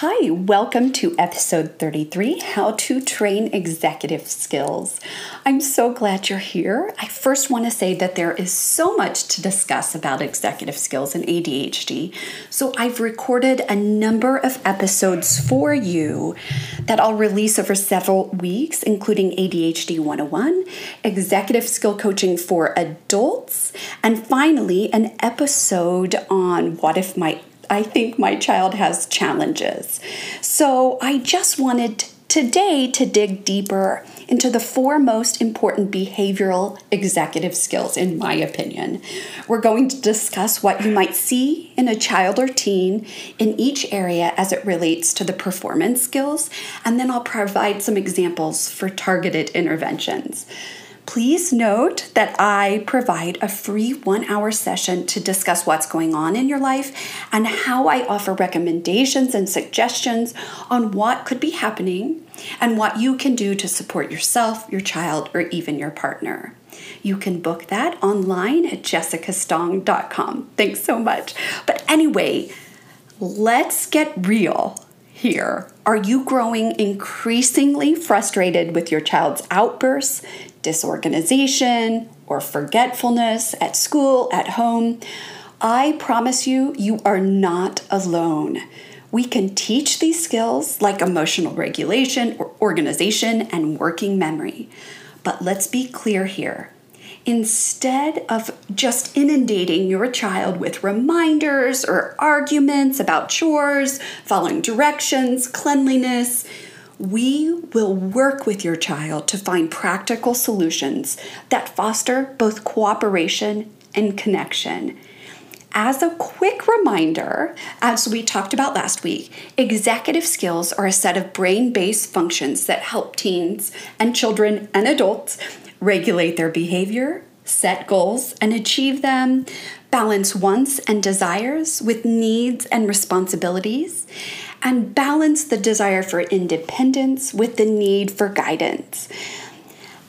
Hi, welcome to episode 33 How to Train Executive Skills. I'm so glad you're here. I first want to say that there is so much to discuss about executive skills and ADHD. So I've recorded a number of episodes for you that I'll release over several weeks, including ADHD 101, executive skill coaching for adults, and finally, an episode on what if my I think my child has challenges. So I just wanted today to dig deeper into the four most important behavioral executive skills, in my opinion. We're going to discuss what you might see in a child or teen in each area as it relates to the performance skills, and then I'll provide some examples for targeted interventions. Please note that I provide a free one hour session to discuss what's going on in your life and how I offer recommendations and suggestions on what could be happening and what you can do to support yourself, your child, or even your partner. You can book that online at jessicastong.com. Thanks so much. But anyway, let's get real here. Are you growing increasingly frustrated with your child's outbursts, disorganization, or forgetfulness at school, at home? I promise you, you are not alone. We can teach these skills like emotional regulation, or organization, and working memory. But let's be clear here instead of just inundating your child with reminders or arguments about chores, following directions, cleanliness, we will work with your child to find practical solutions that foster both cooperation and connection. As a quick reminder, as we talked about last week, executive skills are a set of brain based functions that help teens and children and adults regulate their behavior, set goals and achieve them, balance wants and desires with needs and responsibilities, and balance the desire for independence with the need for guidance.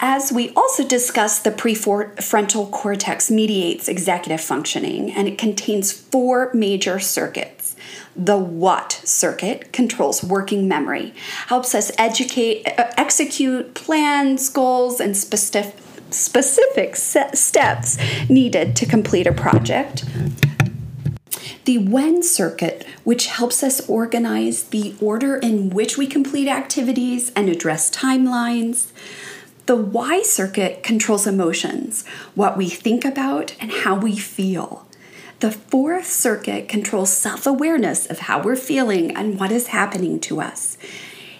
As we also discussed, the prefrontal cortex mediates executive functioning and it contains four major circuits. The what circuit controls working memory, helps us educate, uh, execute plans, goals, and specific, specific steps needed to complete a project. The when circuit, which helps us organize the order in which we complete activities and address timelines. The why circuit controls emotions, what we think about and how we feel. The fourth circuit controls self awareness of how we're feeling and what is happening to us.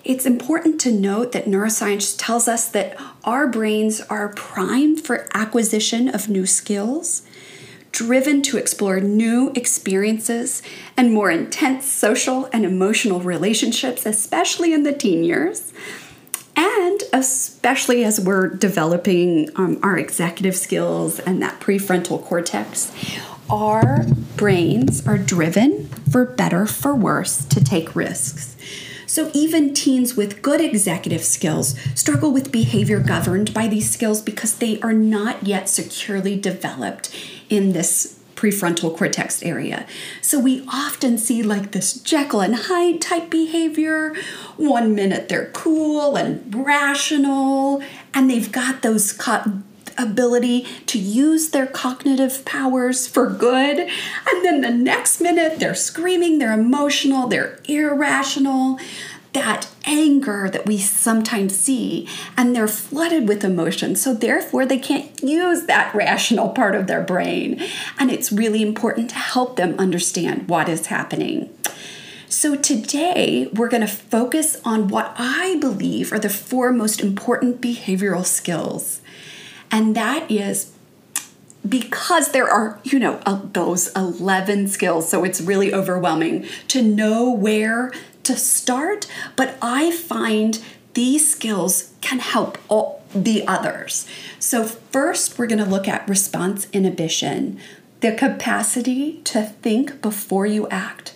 It's important to note that neuroscience tells us that our brains are primed for acquisition of new skills, driven to explore new experiences and more intense social and emotional relationships, especially in the teen years. And especially as we're developing um, our executive skills and that prefrontal cortex, our brains are driven, for better, for worse, to take risks. So even teens with good executive skills struggle with behavior governed by these skills because they are not yet securely developed in this prefrontal cortex area. So we often see like this Jekyll and Hyde type behavior. One minute they're cool and rational, and they've got those ability to use their cognitive powers for good. And then the next minute, they're screaming, they're emotional, they're irrational. That anger that we sometimes see, and they're flooded with emotion. So, therefore, they can't use that rational part of their brain. And it's really important to help them understand what is happening. So, today we're going to focus on what I believe are the four most important behavioral skills and that is because there are, you know, uh, those 11 skills, so it's really overwhelming to know where to start. But I find these skills can help all the others. So, first, we're going to look at response inhibition, the capacity to think before you act.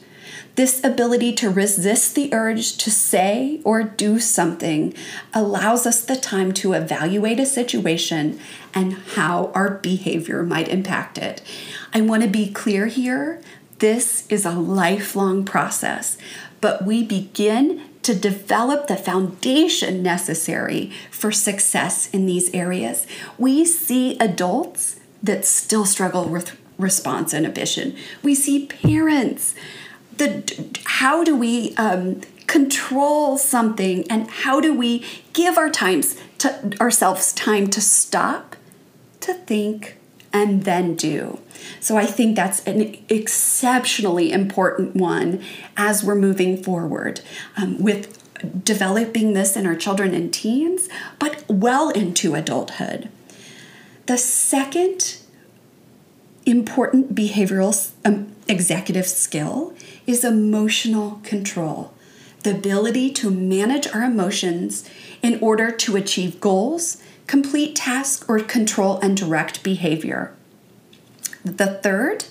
This ability to resist the urge to say or do something allows us the time to evaluate a situation and how our behavior might impact it. I want to be clear here this is a lifelong process, but we begin to develop the foundation necessary for success in these areas. We see adults that still struggle with response inhibition. We see parents the how do we um, control something and how do we give our times to ourselves time to stop to think and then do. So i think that's an exceptionally important one as we're moving forward um, with developing this in our children and teens but well into adulthood. The second important behavioral um, executive skill is emotional control the ability to manage our emotions in order to achieve goals, complete task or control and direct behavior. The third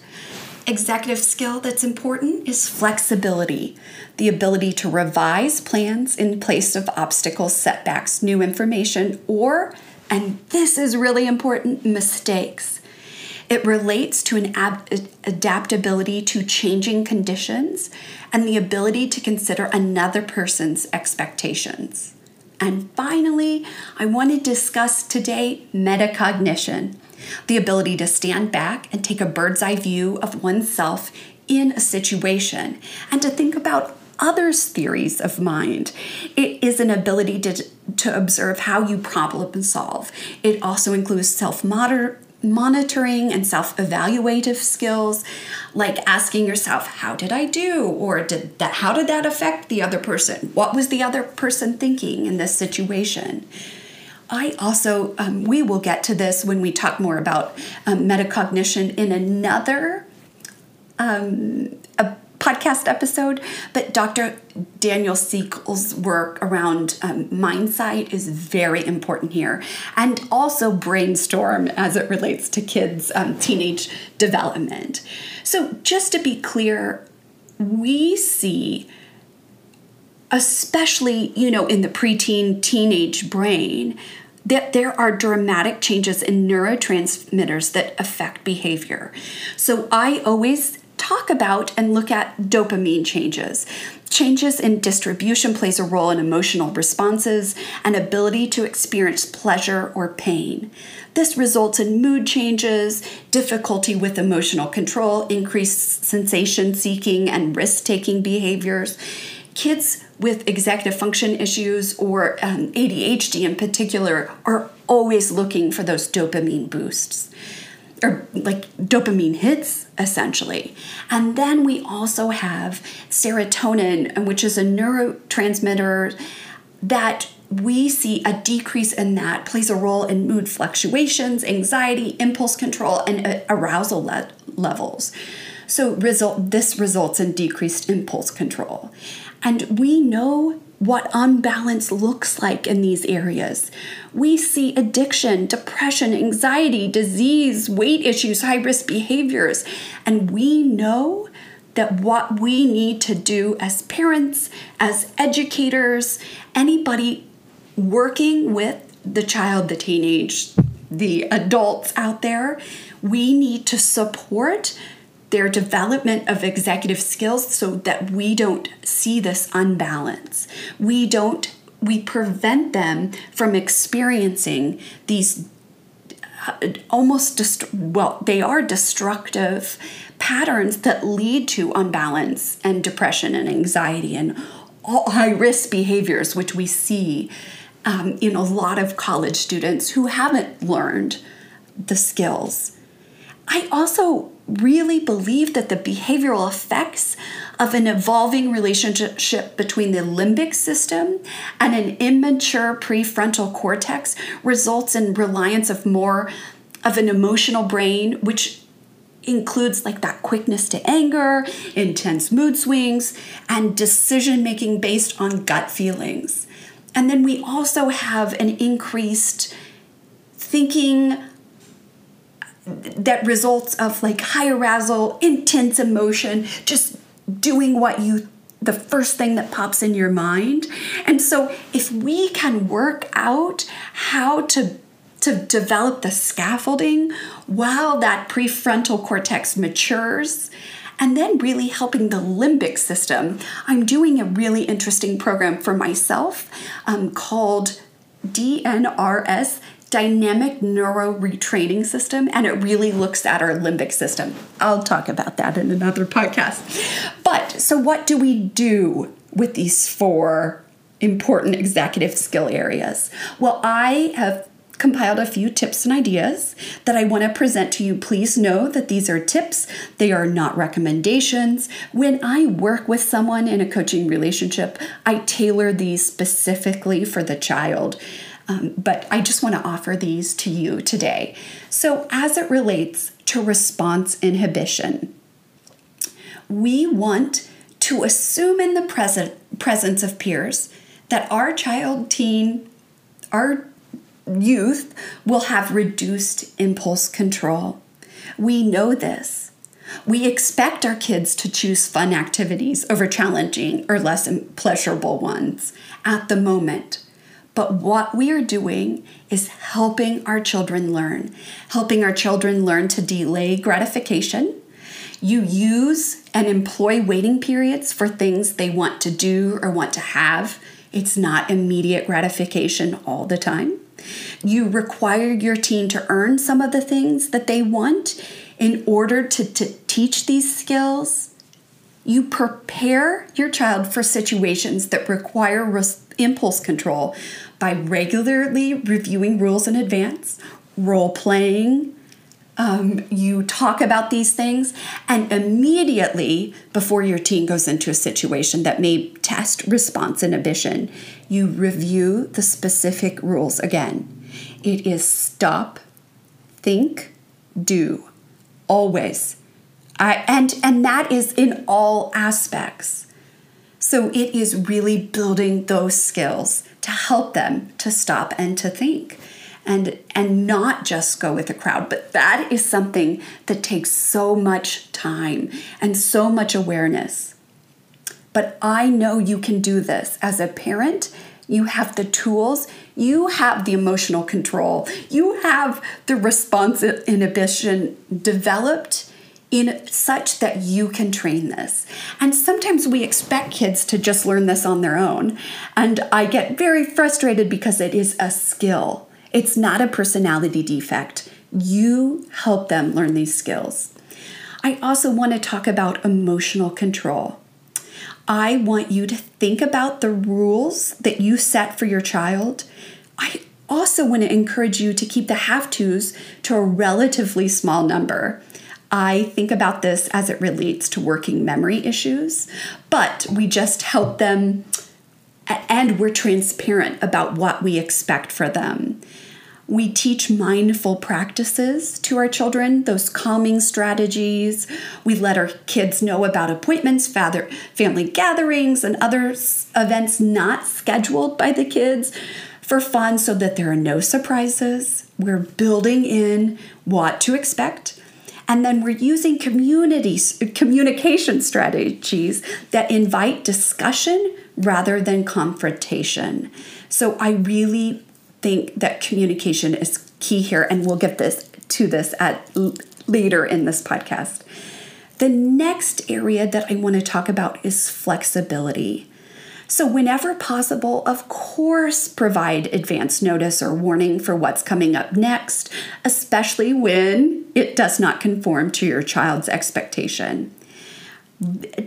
executive skill that's important is flexibility, the ability to revise plans in place of obstacles, setbacks, new information, or, and this is really important, mistakes. It relates to an ab- adaptability to changing conditions and the ability to consider another person's expectations. And finally, I want to discuss today metacognition the ability to stand back and take a bird's eye view of oneself in a situation and to think about others' theories of mind. It is an ability to, to observe how you problem and solve. It also includes self monitoring and self evaluative skills like asking yourself how did i do? Or did that how did that affect the other person? What was the other person thinking in this situation? I also um, we will get to this when we talk more about um, metacognition in another um, podcast episode, but Dr. Daniel Siegel's work around um, mindsight is very important here, and also brainstorm as it relates to kids' um, teenage development. So, just to be clear, we see especially you know in the preteen teenage brain that there are dramatic changes in neurotransmitters that affect behavior so i always talk about and look at dopamine changes. Changes in distribution plays a role in emotional responses and ability to experience pleasure or pain. This results in mood changes, difficulty with emotional control, increased sensation seeking and risk taking behaviors. Kids with executive function issues or um, ADHD in particular are always looking for those dopamine boosts or like dopamine hits essentially. And then we also have serotonin, which is a neurotransmitter that we see a decrease in that plays a role in mood fluctuations, anxiety, impulse control, and arousal le- levels. So result this results in decreased impulse control. And we know what unbalance looks like in these areas. We see addiction, depression, anxiety, disease, weight issues, high risk behaviors, and we know that what we need to do as parents, as educators, anybody working with the child, the teenage, the adults out there, we need to support their development of executive skills so that we don't see this unbalance. We don't we prevent them from experiencing these uh, almost dest- well they are destructive patterns that lead to unbalance and depression and anxiety and all high risk behaviors which we see um, in a lot of college students who haven't learned the skills i also really believe that the behavioral effects of an evolving relationship between the limbic system and an immature prefrontal cortex results in reliance of more of an emotional brain which includes like that quickness to anger, intense mood swings, and decision making based on gut feelings. And then we also have an increased thinking that results of like high arousal, intense emotion, just doing what you the first thing that pops in your mind. And so if we can work out how to to develop the scaffolding while that prefrontal cortex matures and then really helping the limbic system. I'm doing a really interesting program for myself um, called DNRS dynamic neuro retraining system and it really looks at our limbic system. I'll talk about that in another podcast. But so what do we do with these four important executive skill areas? Well, I have compiled a few tips and ideas that I want to present to you. Please know that these are tips, they are not recommendations. When I work with someone in a coaching relationship, I tailor these specifically for the child. Um, but I just want to offer these to you today. So, as it relates to response inhibition, we want to assume in the present presence of peers that our child, teen, our youth will have reduced impulse control. We know this. We expect our kids to choose fun activities over challenging or less pleasurable ones at the moment. But what we are doing is helping our children learn, helping our children learn to delay gratification. You use and employ waiting periods for things they want to do or want to have. It's not immediate gratification all the time. You require your teen to earn some of the things that they want in order to, to teach these skills. You prepare your child for situations that require res- impulse control by regularly reviewing rules in advance, role playing. Um, you talk about these things, and immediately before your teen goes into a situation that may test response inhibition, you review the specific rules again. It is stop, think, do, always. I, and and that is in all aspects. So it is really building those skills to help them to stop and to think and and not just go with the crowd. But that is something that takes so much time and so much awareness. But i know you can do this. As a parent you have the tools you have the emotional control you have the response inhibition developed in such that you can train this. And sometimes we expect kids to just learn this on their own. And I get very frustrated because it is a skill, it's not a personality defect. You help them learn these skills. I also want to talk about emotional control. I want you to think about the rules that you set for your child. I also want to encourage you to keep the have tos to a relatively small number. I think about this as it relates to working memory issues, but we just help them and we're transparent about what we expect for them. We teach mindful practices to our children, those calming strategies. We let our kids know about appointments, family gatherings, and other events not scheduled by the kids for fun so that there are no surprises. We're building in what to expect and then we're using communities, communication strategies that invite discussion rather than confrontation. So I really think that communication is key here, and we'll get this to this at later in this podcast. The next area that I want to talk about is flexibility. So, whenever possible, of course, provide advance notice or warning for what's coming up next, especially when it does not conform to your child's expectation.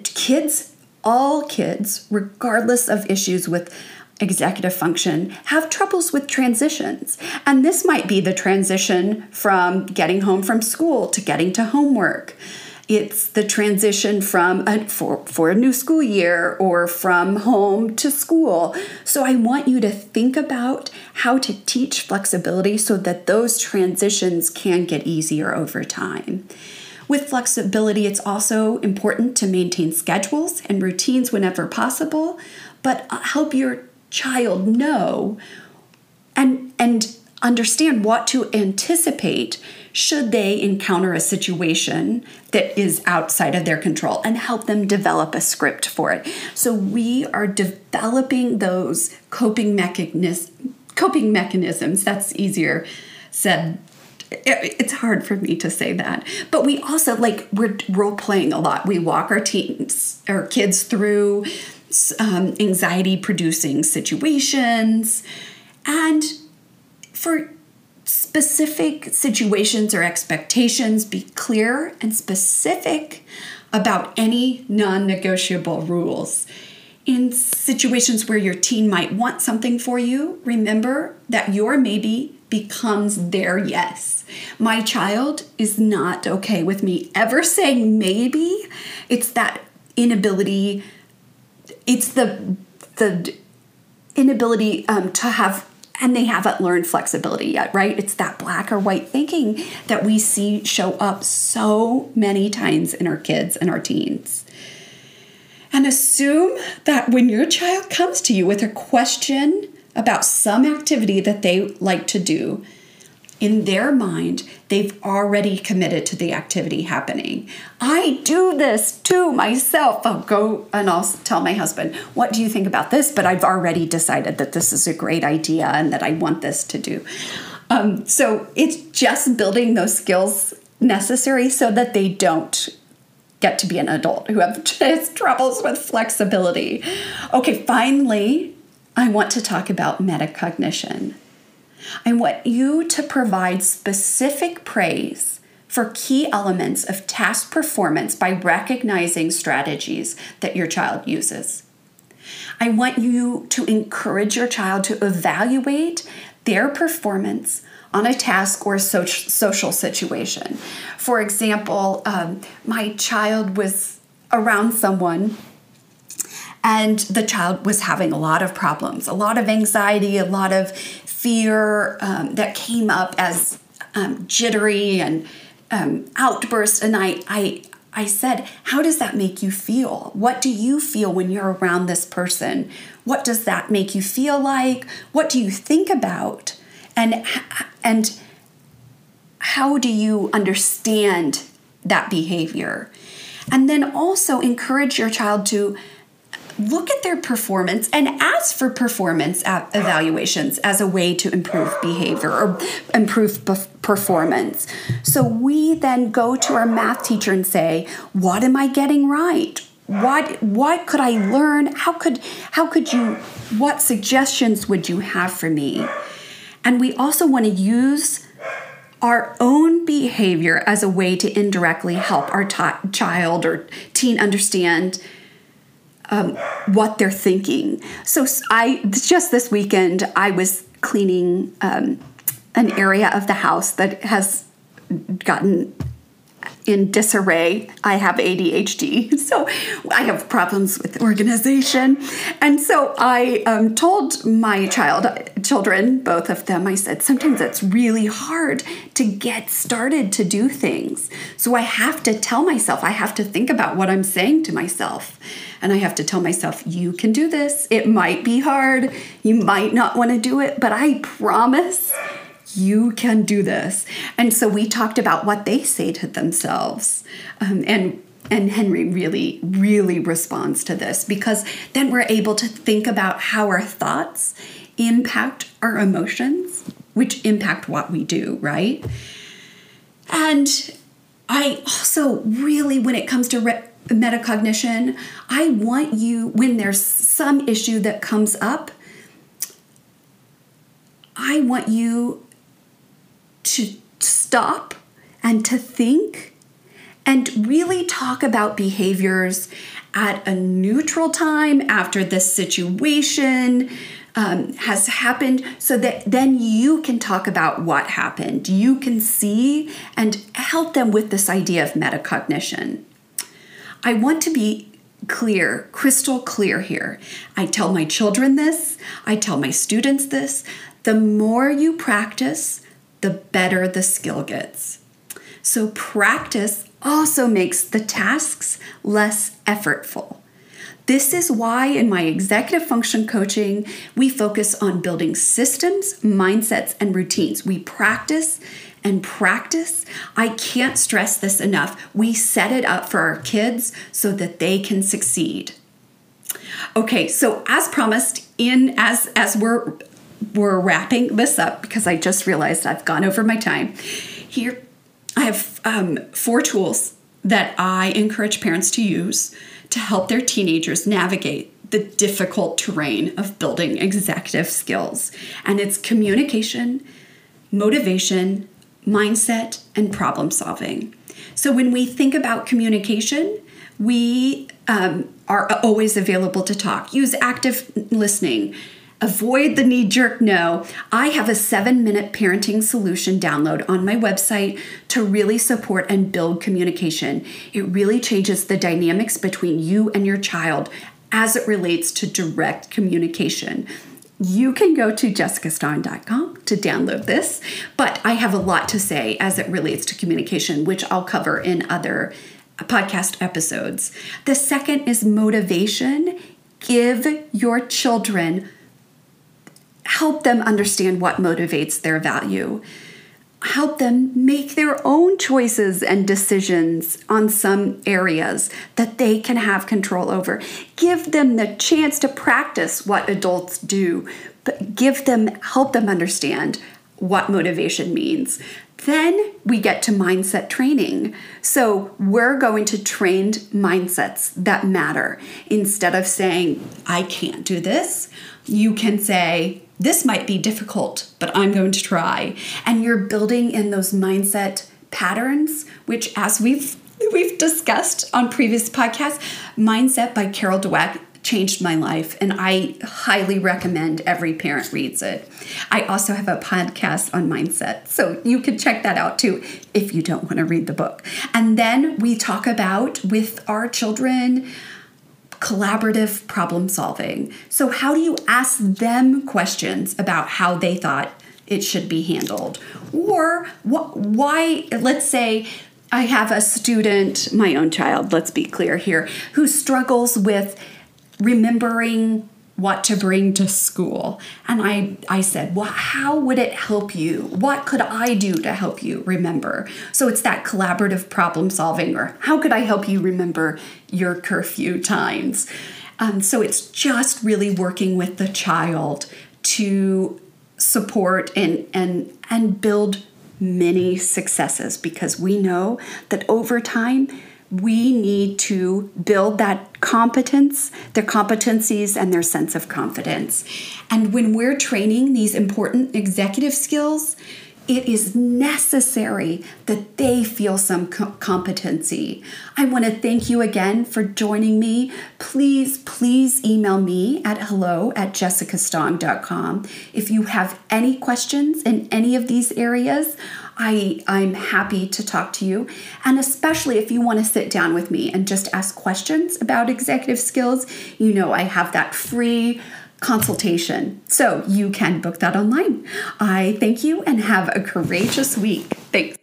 Kids, all kids, regardless of issues with executive function have troubles with transitions. And this might be the transition from getting home from school to getting to homework it's the transition from a, for, for a new school year or from home to school. So I want you to think about how to teach flexibility so that those transitions can get easier over time. With flexibility, it's also important to maintain schedules and routines whenever possible, but help your child know and and understand what to anticipate should they encounter a situation that is outside of their control and help them develop a script for it. So we are developing those coping mechanisms coping mechanisms. That's easier said it's hard for me to say that but we also like we're role playing a lot we walk our teens our kids through um, anxiety producing situations and for specific situations or expectations be clear and specific about any non-negotiable rules in situations where your teen might want something for you remember that your maybe becomes their yes. My child is not okay with me ever saying maybe. It's that inability, it's the the inability um, to have and they haven't learned flexibility yet, right? It's that black or white thinking that we see show up so many times in our kids and our teens. And assume that when your child comes to you with a question about some activity that they like to do, in their mind, they've already committed to the activity happening. I do this to myself. I'll go and I'll tell my husband, What do you think about this? But I've already decided that this is a great idea and that I want this to do. Um, so it's just building those skills necessary so that they don't get to be an adult who have just troubles with flexibility. Okay, finally, I want to talk about metacognition. I want you to provide specific praise for key elements of task performance by recognizing strategies that your child uses. I want you to encourage your child to evaluate their performance on a task or a social situation. For example, um, my child was around someone and the child was having a lot of problems, a lot of anxiety, a lot of fear um, that came up as um, jittery and um. And I, I, I said, How does that make you feel? What do you feel when you're around this person? What does that make you feel like? What do you think about? And, and how do you understand that behavior? And then also encourage your child to look at their performance and ask for performance evaluations as a way to improve behavior or improve performance. So we then go to our math teacher and say, "What am I getting right? What what could I learn? How could how could you what suggestions would you have for me?" And we also want to use our own behavior as a way to indirectly help our t- child or teen understand um, what they're thinking. So I just this weekend I was cleaning um, an area of the house that has gotten in disarray. I have ADHD, so I have problems with organization. And so I um, told my child, children, both of them, I said, sometimes it's really hard to get started to do things. So I have to tell myself, I have to think about what I'm saying to myself. And I have to tell myself, you can do this. It might be hard. You might not want to do it, but I promise you can do this. And so we talked about what they say to themselves. Um, and and Henry really, really responds to this because then we're able to think about how our thoughts impact our emotions, which impact what we do, right? And I also really, when it comes to re- metacognition, I want you, when there's some issue that comes up, I want you to stop and to think and really talk about behaviors at a neutral time after this situation um, has happened so that then you can talk about what happened. You can see and help them with this idea of metacognition. I want to be clear, crystal clear here. I tell my children this, I tell my students this. The more you practice, the better the skill gets. So, practice also makes the tasks less effortful. This is why in my executive function coaching, we focus on building systems, mindsets, and routines. We practice and practice. I can't stress this enough. We set it up for our kids so that they can succeed. Okay, so as promised, in as as we're we're wrapping this up because I just realized I've gone over my time. Here, I have um, four tools that I encourage parents to use to help their teenagers navigate the difficult terrain of building executive skills. And it's communication, motivation, mindset, and problem solving. So when we think about communication, we um, are always available to talk. Use active listening. Avoid the knee jerk no. I have a seven minute parenting solution download on my website to really support and build communication. It really changes the dynamics between you and your child as it relates to direct communication you can go to jessicastong.com to download this, but I have a lot to say as it relates to communication, which I'll cover in other podcast episodes. The second is motivation. Give your children, help them understand what motivates their value help them make their own choices and decisions on some areas that they can have control over. Give them the chance to practice what adults do, but give them, help them understand what motivation means. Then we get to mindset training. So we're going to train mindsets that matter. Instead of saying, I can't do this, you can say, this might be difficult, but I'm going to try. And you're building in those mindset patterns, which as we've we've discussed on previous podcasts, Mindset by Carol Dweck changed my life and I highly recommend every parent reads it. I also have a podcast on mindset, so you can check that out too if you don't want to read the book. And then we talk about with our children collaborative problem solving. So, how do you ask them questions about how they thought it should be handled? Or wh- why, let's say, I have a student, my own child, let's be clear here, who struggles with remembering what to bring to school. And I, I said, Well, how would it help you? What could I do to help you remember? So it's that collaborative problem solving, or how could I help you remember your curfew times? Um, so it's just really working with the child to support and and and build many successes because we know that over time we need to build that competence, their competencies, and their sense of confidence. And when we're training these important executive skills, it is necessary that they feel some co- competency. I want to thank you again for joining me. Please, please email me at hello at jessicastong.com if you have any questions in any of these areas. I, I'm happy to talk to you. And especially if you want to sit down with me and just ask questions about executive skills, you know, I have that free consultation. So you can book that online. I thank you and have a courageous week. Thanks.